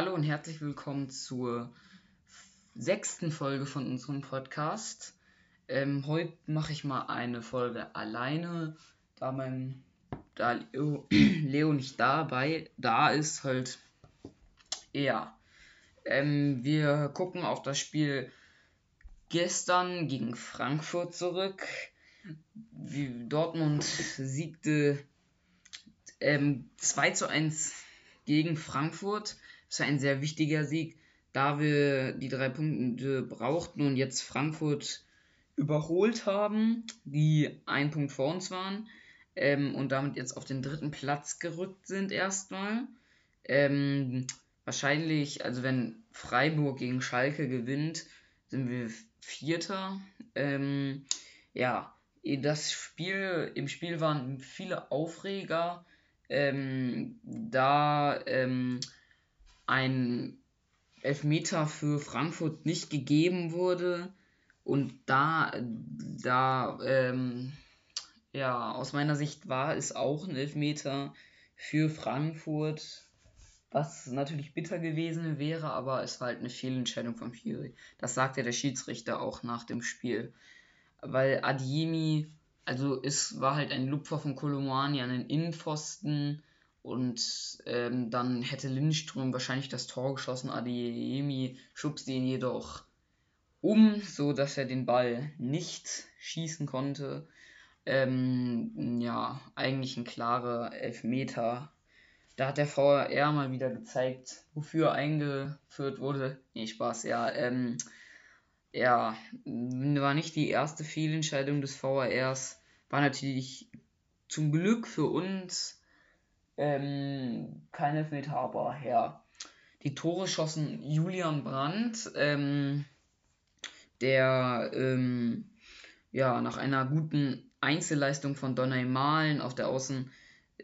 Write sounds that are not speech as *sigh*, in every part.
Hallo und herzlich willkommen zur sechsten Folge von unserem Podcast. Ähm, heute mache ich mal eine Folge alleine, da mein da Leo, *clears throat* Leo nicht dabei da ist, halt eher. Ähm, wir gucken auf das Spiel gestern gegen Frankfurt zurück. Wie Dortmund siegte ähm, 2 zu 1 gegen Frankfurt. Das war ein sehr wichtiger Sieg, da wir die drei Punkte brauchten und jetzt Frankfurt überholt haben, die ein Punkt vor uns waren ähm, und damit jetzt auf den dritten Platz gerückt sind erstmal. Ähm, wahrscheinlich, also wenn Freiburg gegen Schalke gewinnt, sind wir Vierter. Ähm, ja, das Spiel, im Spiel waren viele Aufreger, ähm, da ähm, ein Elfmeter für Frankfurt nicht gegeben wurde und da, da, ähm, ja, aus meiner Sicht war es auch ein Elfmeter für Frankfurt, was natürlich bitter gewesen wäre, aber es war halt eine Fehlentscheidung von Fury. Das sagte der Schiedsrichter auch nach dem Spiel. Weil Adiemi, also es war halt ein Lupfer von Kolomani an den Innenpfosten und ähm, dann hätte Lindström wahrscheinlich das Tor geschossen. Adiemi schubste ihn jedoch um, so dass er den Ball nicht schießen konnte. Ähm, ja, eigentlich ein klarer Elfmeter. Da hat der VRR mal wieder gezeigt, wofür eingeführt wurde. Nee, Spaß, ja. Ähm, ja, war nicht die erste Fehlentscheidung des VRRs. War natürlich zum Glück für uns ähm, kein Elfmeter, aber. Die Tore schossen Julian Brandt, ähm, der ähm, ja nach einer guten Einzelleistung von Donny Malen auf der Außen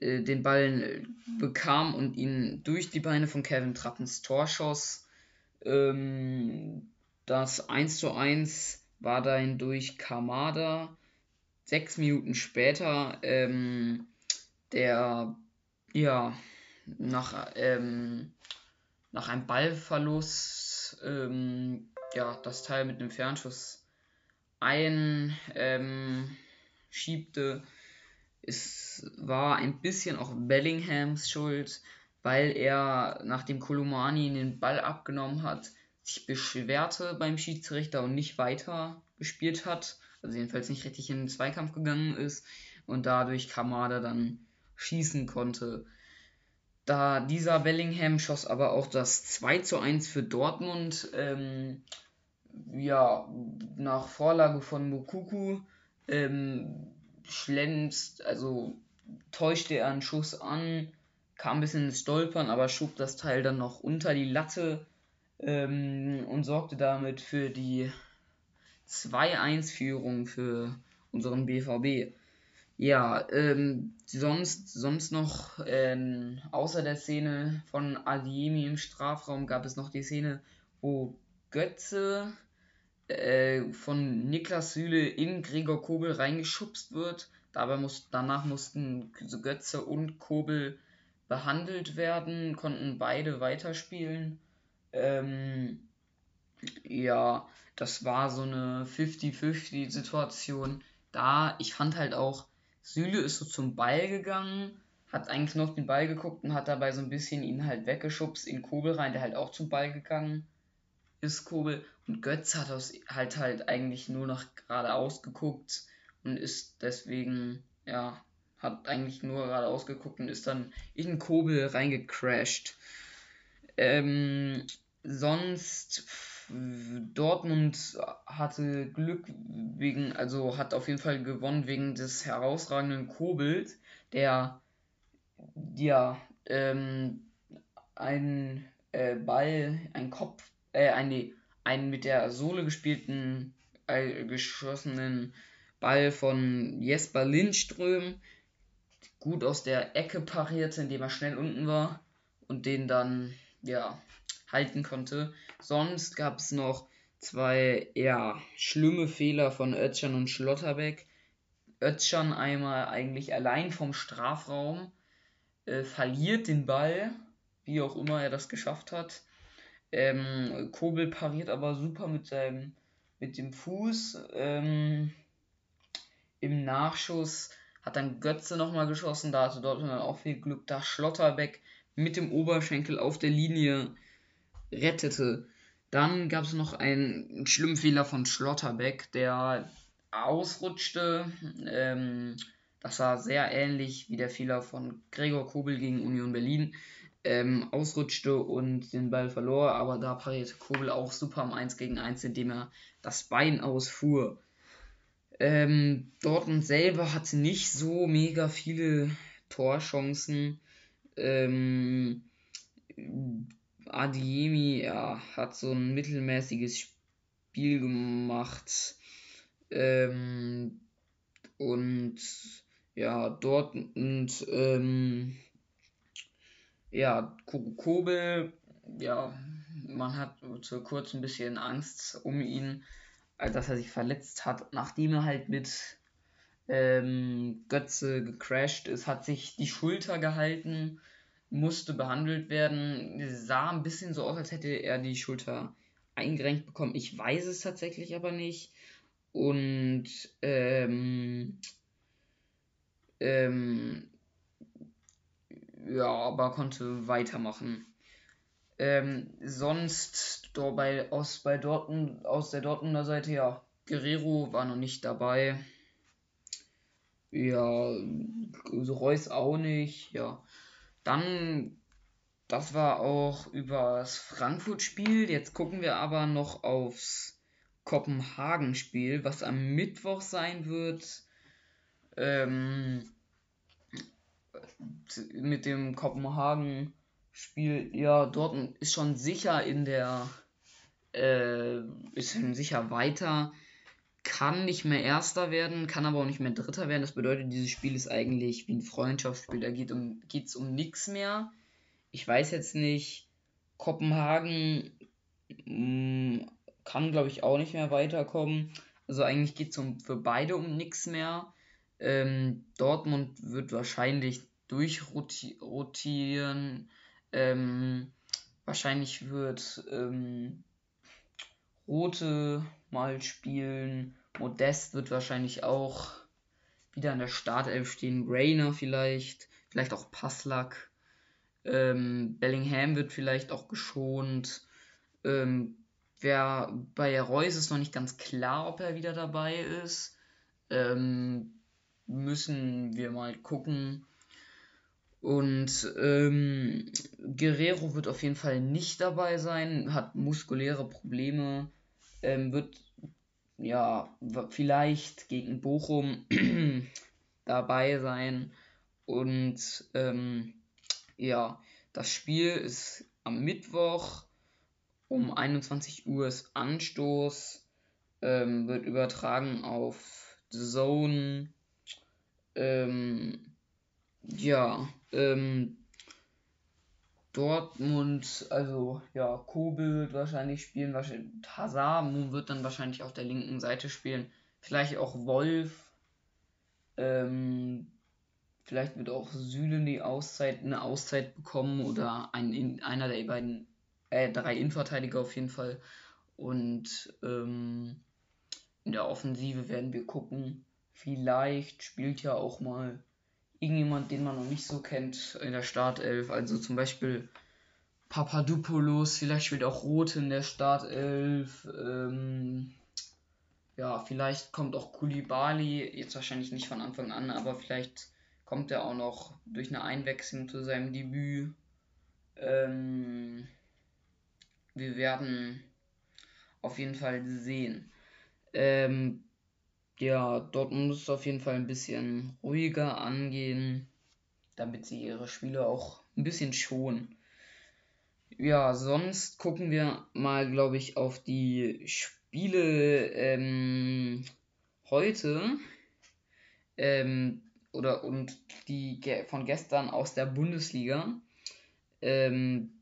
äh, den Ball äh, bekam und ihn durch die Beine von Kevin Trappens Tor schoss. Ähm, das 1 zu 1 war dann durch Kamada. Sechs Minuten später ähm, der ja, nach, ähm, nach einem Ballverlust ähm, ja, das Teil mit dem Fernschuss einschiebte. Ähm, es war ein bisschen auch Bellinghams Schuld, weil er, nachdem Kolumani den Ball abgenommen hat, sich beschwerte beim Schiedsrichter und nicht weiter gespielt hat. Also jedenfalls nicht richtig in den Zweikampf gegangen ist und dadurch Kamada dann schießen konnte. Da dieser Bellingham schoss aber auch das 2 zu 1 für Dortmund. Ähm, ja, nach Vorlage von Mukuku ähm, schlänzt, also täuschte er einen Schuss an, kam ein bisschen ins Stolpern, aber schob das Teil dann noch unter die Latte ähm, und sorgte damit für die 2-1-Führung für unseren BVB. Ja, ähm, sonst, sonst noch, ähm, außer der Szene von Adiemi im Strafraum gab es noch die Szene, wo Götze äh, von Niklas Süle in Gregor Kobel reingeschubst wird. Dabei muss, danach mussten Götze und Kobel behandelt werden, konnten beide weiterspielen. Ähm, ja, das war so eine 50-50-Situation. Da, ich fand halt auch, Süle ist so zum Ball gegangen, hat eigentlich noch den Ball geguckt und hat dabei so ein bisschen ihn halt weggeschubst in Kobel rein, der halt auch zum Ball gegangen ist, Kobel. Und Götz hat aus, halt halt eigentlich nur noch geradeaus geguckt und ist deswegen, ja, hat eigentlich nur geradeaus geguckt und ist dann in Kobel reingecrashed. Ähm, sonst Dortmund hatte Glück wegen, also hat auf jeden Fall gewonnen wegen des herausragenden Kobels, der ja ähm, ein äh, Ball, ein Kopf, äh, eine, einen mit der Sohle gespielten, äh, geschossenen Ball von Jesper Lindström gut aus der Ecke parierte, indem er schnell unten war und den dann ja halten konnte. Sonst gab es noch zwei eher schlimme Fehler von Özcan und Schlotterbeck. Özcan einmal eigentlich allein vom Strafraum, äh, verliert den Ball wie auch immer er das geschafft hat. Ähm, Kobel pariert aber super mit seinem mit dem Fuß. Ähm, Im Nachschuss hat dann Götze nochmal geschossen, da hatte Dortmund dann auch viel Glück, da Schlotterbeck mit dem Oberschenkel auf der Linie rettete. Dann gab es noch einen schlimmen Fehler von Schlotterbeck, der ausrutschte. Ähm, das war sehr ähnlich wie der Fehler von Gregor Kobel gegen Union Berlin. Ähm, ausrutschte und den Ball verlor, aber da parierte Kobel auch super am 1 gegen 1, indem er das Bein ausfuhr. Ähm, Dortmund selber hatte nicht so mega viele Torchancen. Ähm, Adiemi ja, hat so ein mittelmäßiges Spiel gemacht. Ähm, und ja, Dortmund, ähm, ja, Kobel, ja, man hat zu kurz ein bisschen Angst um ihn, dass er sich verletzt hat, nachdem er halt mit ähm, Götze gecrashed ist, hat sich die Schulter gehalten, musste behandelt werden, sah ein bisschen so aus, als hätte er die Schulter eingerenkt bekommen. Ich weiß es tatsächlich aber nicht. Und ähm, ähm, ja, aber konnte weitermachen. Ähm, sonst dabei aus bei Dortmund, aus der Dortmunder Seite, ja, Guerrero war noch nicht dabei. Ja, Reus auch nicht, ja. Dann, das war auch übers Frankfurt-Spiel. Jetzt gucken wir aber noch aufs Kopenhagen-Spiel, was am Mittwoch sein wird. Ähm, mit dem Kopenhagen-Spiel, ja, Dortmund ist schon sicher in der, äh, ist schon sicher weiter kann nicht mehr Erster werden, kann aber auch nicht mehr Dritter werden. Das bedeutet, dieses Spiel ist eigentlich wie ein Freundschaftsspiel. Da geht um, geht's um nichts mehr. Ich weiß jetzt nicht, Kopenhagen mh, mm, kann, glaube ich, auch nicht mehr weiterkommen. Also eigentlich geht es um, für beide um nichts mehr. Ähm, Dortmund wird wahrscheinlich durchrotieren. Ähm, wahrscheinlich wird ähm, Rote mal spielen. Modest wird wahrscheinlich auch wieder in der Startelf stehen. Rainer vielleicht. Vielleicht auch Passlack. Ähm, Bellingham wird vielleicht auch geschont. Ähm, wer bei Reus ist noch nicht ganz klar, ob er wieder dabei ist. Ähm, müssen wir mal gucken. Und ähm, Guerrero wird auf jeden Fall nicht dabei sein, hat muskuläre Probleme, ähm, wird ja vielleicht gegen Bochum *clears throat* dabei sein. Und ähm, ja, das Spiel ist am Mittwoch um 21 Uhr ist Anstoß, ähm, wird übertragen auf Zone. Ähm, ja, ähm, Dortmund, also ja, Kobel wird wahrscheinlich spielen, wahrscheinlich Hazard wird dann wahrscheinlich auf der linken Seite spielen, vielleicht auch Wolf, ähm, vielleicht wird auch Süle die Auszeit, eine Auszeit bekommen oder ein, einer der beiden, äh, drei Innenverteidiger auf jeden Fall. Und ähm, in der Offensive werden wir gucken, vielleicht spielt ja auch mal irgendjemand, den man noch nicht so kennt in der Startelf. Also zum Beispiel Papadopoulos, vielleicht spielt auch Rote in der Startelf. Ähm, ja, vielleicht kommt auch Kulibali, jetzt wahrscheinlich nicht von Anfang an, aber vielleicht kommt er auch noch durch eine Einwechslung zu seinem Debüt. Ähm, wir werden auf jeden Fall sehen. Ähm, ja, Dortmund muss auf jeden Fall ein bisschen ruhiger angehen, damit sie ihre Spiele auch ein bisschen schonen. Ja, sonst gucken wir mal, glaube ich, auf die Spiele ähm, heute ähm, oder und die von gestern aus der Bundesliga. Ähm,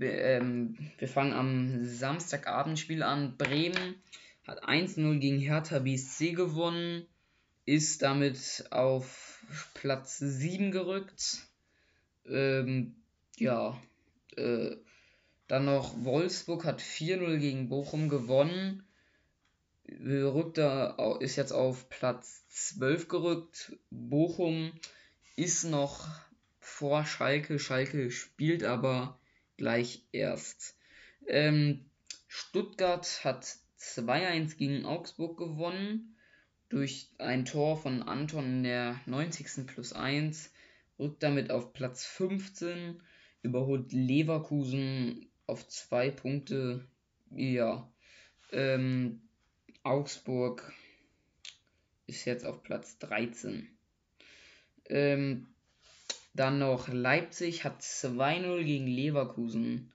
ähm, wir fangen am Samstagabendspiel an. Bremen hat 1-0 gegen Hertha BSC gewonnen, ist damit auf Platz 7 gerückt. Ähm, ja. Äh, dann noch Wolfsburg hat 4-0 gegen Bochum gewonnen. Rückt da, ist jetzt auf Platz 12 gerückt. Bochum ist noch vor Schalke. Schalke spielt aber gleich erst. Ähm, Stuttgart hat 2-1 gegen Augsburg gewonnen. Durch ein Tor von Anton in der 90. plus 1. Rückt damit auf Platz 15. Überholt Leverkusen auf zwei Punkte. Ja. Ähm, Augsburg ist jetzt auf Platz 13. Ähm, dann noch Leipzig hat 2-0 gegen Leverkusen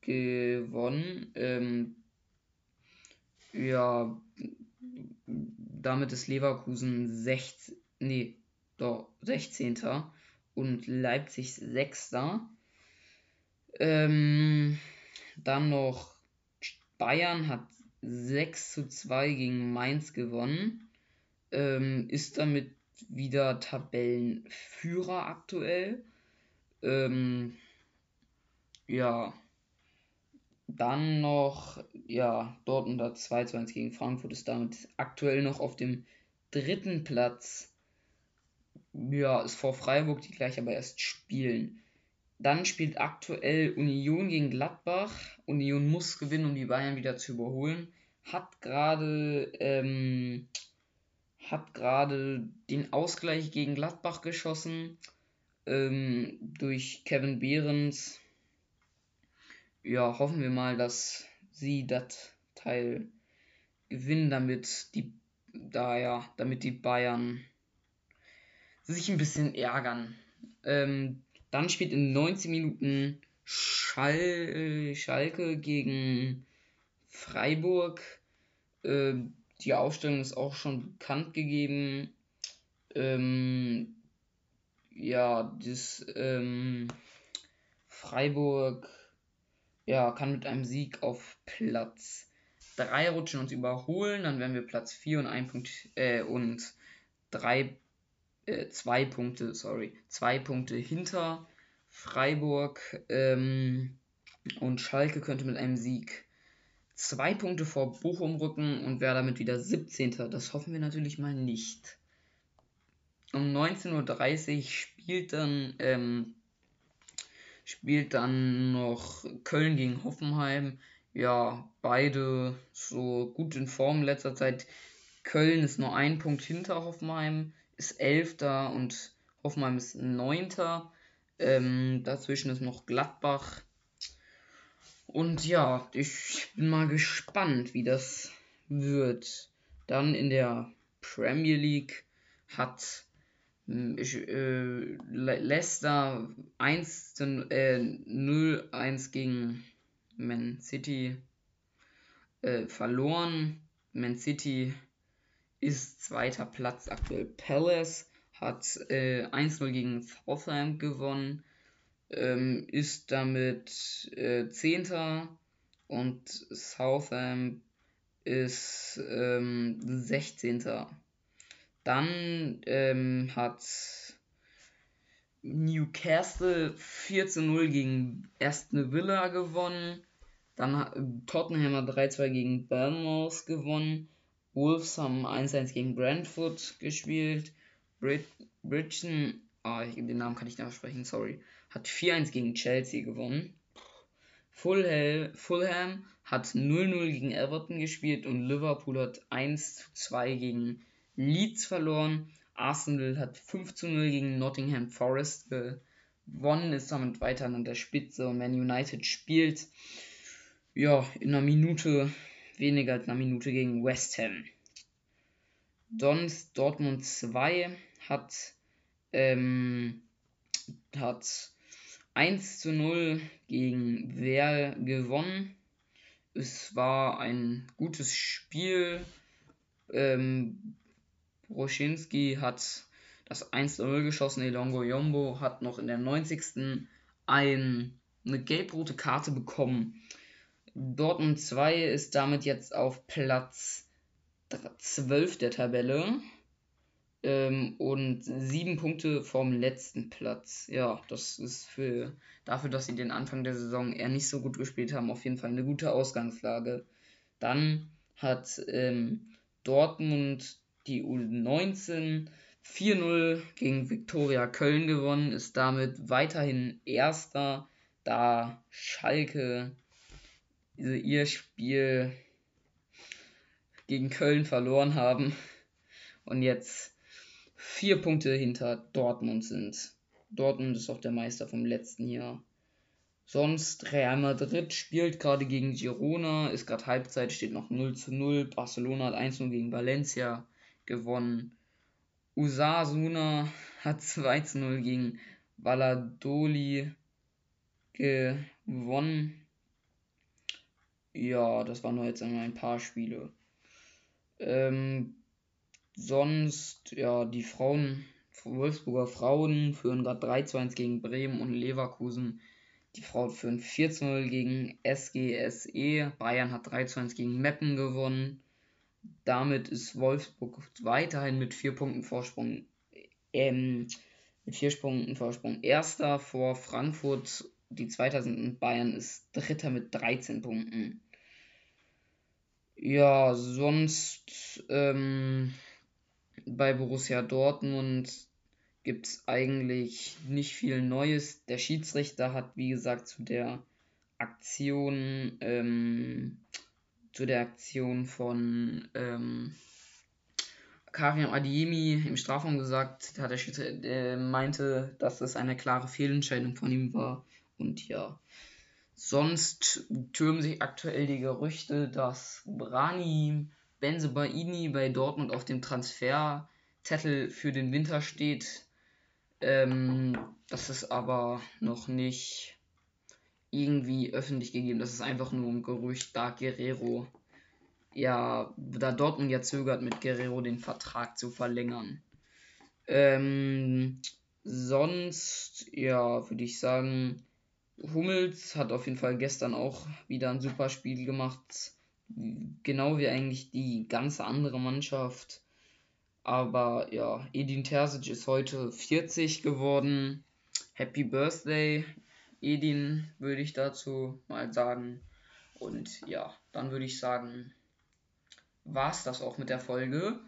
gewonnen. Ähm, ja, damit ist Leverkusen 16, nee, doch, 16. und Leipzig 6. Ähm, dann noch Bayern hat 6 zu 2 gegen Mainz gewonnen. Ähm, ist damit wieder Tabellenführer aktuell. Ähm, ja. Dann noch, ja, Dortmund hat 2 zu 1 gegen Frankfurt, ist damit aktuell noch auf dem dritten Platz. Ja, ist vor Freiburg, die gleich aber erst spielen. Dann spielt aktuell Union gegen Gladbach. Union muss gewinnen, um die Bayern wieder zu überholen. Hat gerade ähm, hat gerade den Ausgleich gegen Gladbach geschossen ähm, durch Kevin Behrens. Ja, hoffen wir mal, dass sie das Teil gewinnen, damit die da ja, damit die Bayern sich ein bisschen ärgern. Ähm, dann spielt in 19 Minuten Schal Schalke gegen Freiburg. Ähm, die Aufstellung ist auch schon bekannt gegeben. Ähm, ja, das ähm, Freiburg ja, kann mit einem Sieg auf Platz 3 rutschen und überholen. Dann wären wir Platz 4 und 1 Punkt äh, und 3 äh, 2 Punkte, sorry, 2 Punkte hinter Freiburg. Ähm, und Schalke könnte mit einem Sieg zwei Punkte vor Bochum rücken und wäre damit wieder 17. Das hoffen wir natürlich mal nicht. Um 19.30 Uhr spielt dann, ähm, spielt dann noch Köln gegen Hoffenheim. Ja, beide so gut in Form in letzter Zeit. Köln ist nur ein Punkt hinter Hoffenheim, ist Elfter und Hoffenheim ist Neunter. Ähm, dazwischen ist noch Gladbach und ja, ich bin mal gespannt, wie das wird. Dann in der Premier League hat äh, Leicester 1 äh, 0-1 gegen Man City äh, verloren. Man City ist zweiter Platz aktuell. Palace hat äh, 1-0 gegen Southampton gewonnen ähm, ist damit äh, Zehnter und Southam ist ähm, 16. Dann ähm, hat Newcastle 4 zu 0 gegen Aston Villa gewonnen. Dann hat Tottenham hat 3-2 gegen Bournemouth gewonnen. Wolves haben 1-1 gegen Brentford gespielt. Brid Bridgeton, ah, den Namen kann ich nicht aussprechen, sorry hat 4-1 gegen Chelsea gewonnen. Fulham hat 0-0 gegen Everton gespielt und Liverpool hat 1-2 gegen Leeds verloren. Arsenal hat 5-0 gegen Nottingham Forest gewonnen, ist damit weiter an der Spitze und Man United spielt ja in einer Minute, weniger als einer Minute gegen West Ham. Sonst Dortmund 2 hat ähm, hat 1 zu 0 gegen Wer gewonnen. Es war ein gutes Spiel. Ähm, Broschinski hat das 1 zu 0 geschossen. Elongo Yombo hat noch in der 90. Ein, eine gelb-rote Karte bekommen. Dortmund 2 ist damit jetzt auf Platz 12 der Tabelle. ähm, und sieben Punkte vom letzten Platz. Ja, das ist für dafür, dass sie den Anfang der Saison eher nicht so gut gespielt haben, auf jeden Fall eine gute Ausgangslage. Dann hat ähm, Dortmund die U19 4-0 gegen Viktoria Köln gewonnen, ist damit weiterhin Erster, da Schalke ihr Spiel gegen Köln verloren haben und jetzt vier Punkte hinter Dortmund sind. Dortmund ist auch der Meister vom letzten Jahr. Sonst Real Madrid spielt gerade gegen Girona, ist gerade Halbzeit, steht noch 0 zu 0. Barcelona hat 1-0 gegen Valencia gewonnen. Usasuna hat *laughs* 2 zu 0 gegen Valladolid gewonnen. Ja, das waren nur jetzt einmal ein paar Spiele. Ähm, sonst, ja, die Frauen, Wolfsburger Frauen führen gerade 3 zu 1 gegen Bremen und Leverkusen. Die Frauen führen 4 zu 0 gegen SGSE. Bayern hat 3 zu 1 gegen Meppen gewonnen. Damit ist Wolfsburg weiterhin mit 4 Punkten Vorsprung, ähm, mit 4 Punkten Vorsprung Erster vor Frankfurt. Die Zweiter sind und Bayern ist Dritter mit 13 Punkten. Ja, sonst ähm, bei Borussia Dortmund gibt es eigentlich nicht viel Neues. Der Schiedsrichter hat, wie gesagt, zu der Aktion, ähm, zu der Aktion von ähm, Karim Adiemi im Strafraum gesagt, hat der Schiedsrichter äh, meinte, dass es eine klare Fehlentscheidung von ihm war. Und ja, sonst türmen sich aktuell die Gerüchte, dass Brani Benzebaini bei Dortmund auf dem Transferzettel für den Winter steht. Ähm, das ist aber noch nicht irgendwie öffentlich gegeben. Das ist einfach nur ein Gerücht, da Guerrero ja, da Dortmund ja zögert, mit Guerrero den Vertrag zu verlängern. Ähm, sonst, ja, würde ich sagen, Hummels hat auf jeden Fall gestern auch wieder ein super Spiel gemacht. Genau wie eigentlich die ganze andere Mannschaft. Aber ja, Edin Terzic ist heute 40 geworden. Happy Birthday, Edin, würde ich dazu mal sagen. Und ja, dann würde ich sagen, war es das auch mit der Folge.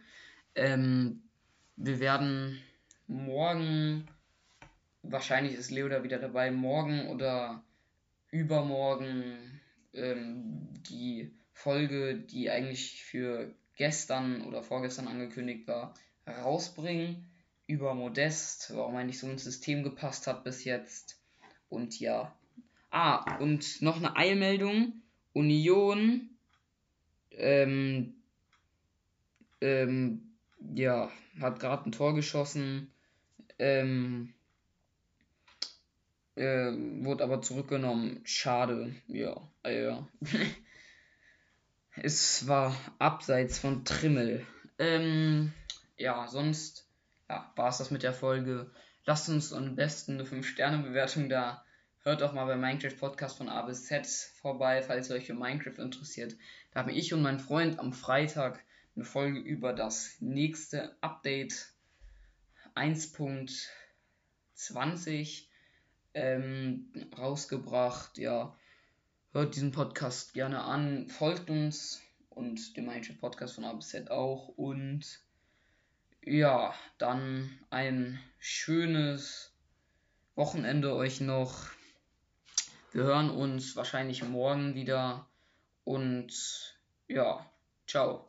Ähm, wir werden morgen, wahrscheinlich ist Leo da wieder dabei, morgen oder übermorgen ähm, die Folge, die eigentlich für gestern oder vorgestern angekündigt war, rausbringen über Modest, warum eigentlich so ins System gepasst hat bis jetzt. Und ja. Ah, und noch eine Eilmeldung. Union, ähm, ähm, ja, hat gerade ein Tor geschossen. Ähm, äh, wurde aber zurückgenommen. Schade. Ja, äh, ja. *laughs* es war abseits von Trimmel. Ähm, ja, sonst ja, war es das mit der Folge. Lasst uns am besten eine 5-Sterne-Bewertung da. Hört auch mal bei Minecraft Podcast von A bis Z vorbei, falls ihr euch für Minecraft interessiert. Da haben ich und mein Freund am Freitag eine Folge über das nächste Update 1.20 ähm, rausgebracht. Ja, hört diesen Podcast gerne an, folgt uns und dem Minecraft Podcast von A bis Z auch und ja, dann ein schönes Wochenende euch noch. Wir hören uns wahrscheinlich morgen wieder und ja, ciao.